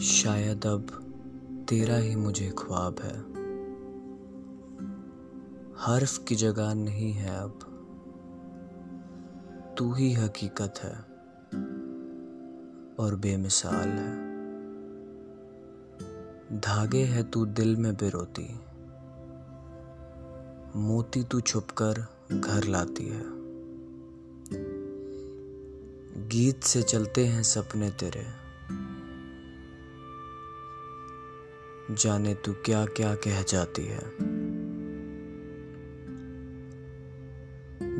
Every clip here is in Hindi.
शायद अब तेरा ही मुझे ख्वाब है। हर्फ की जगह नहीं है अब, तू ही हकीकत है और बेमिसाल है। धागे है तू दिल में बिरोती, मोती तू छुपकर घर लाती है। गीत से चलते हैं सपने तेरे जाने तू क्या क्या कह जाती है।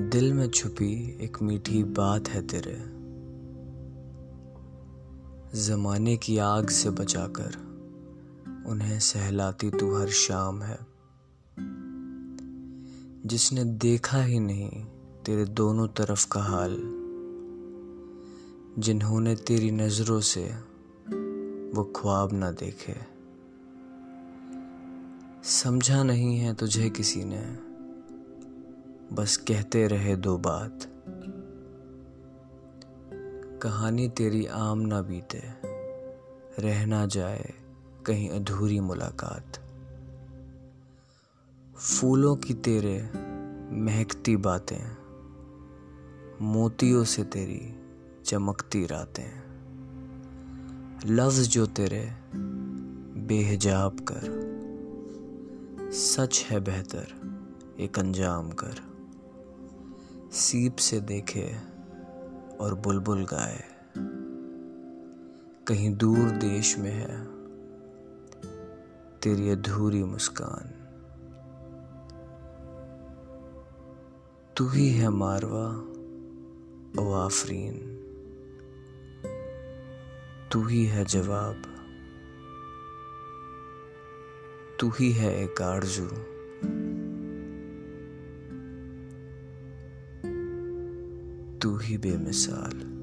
दिल में छुपी एक मीठी बात है तेरे। जमाने की आग से बचाकर उन्हें सहलाती तू हर शाम है। जिसने देखा ही नहीं तेरे दोनों तरफ़ का हाल। जिन्होंने तेरी नज़रों से वो ख्वाब ना देखे। समझा नहीं है तुझे किसी ने। बस कहते रहे दो बात। कहानी तेरी आम ना बीते, रह ना जाए कहीं अधूरी मुलाकात। फूलों की तेरे महकती बातें, मोतियों से तेरी चमकती रातें। लफ्ज जो तेरे बेहजाब कर सच है बेहतर, एक अंजाम कर। सीप से देखे और बुलबुल गाए। कहीं दूर देश में है, तेरी अधूरी मुस्कान। तू ही है मारवा ओ आफरीन। तू ही है जवाब तू ही है एक आरज़ू। तू ही बेमिसाल।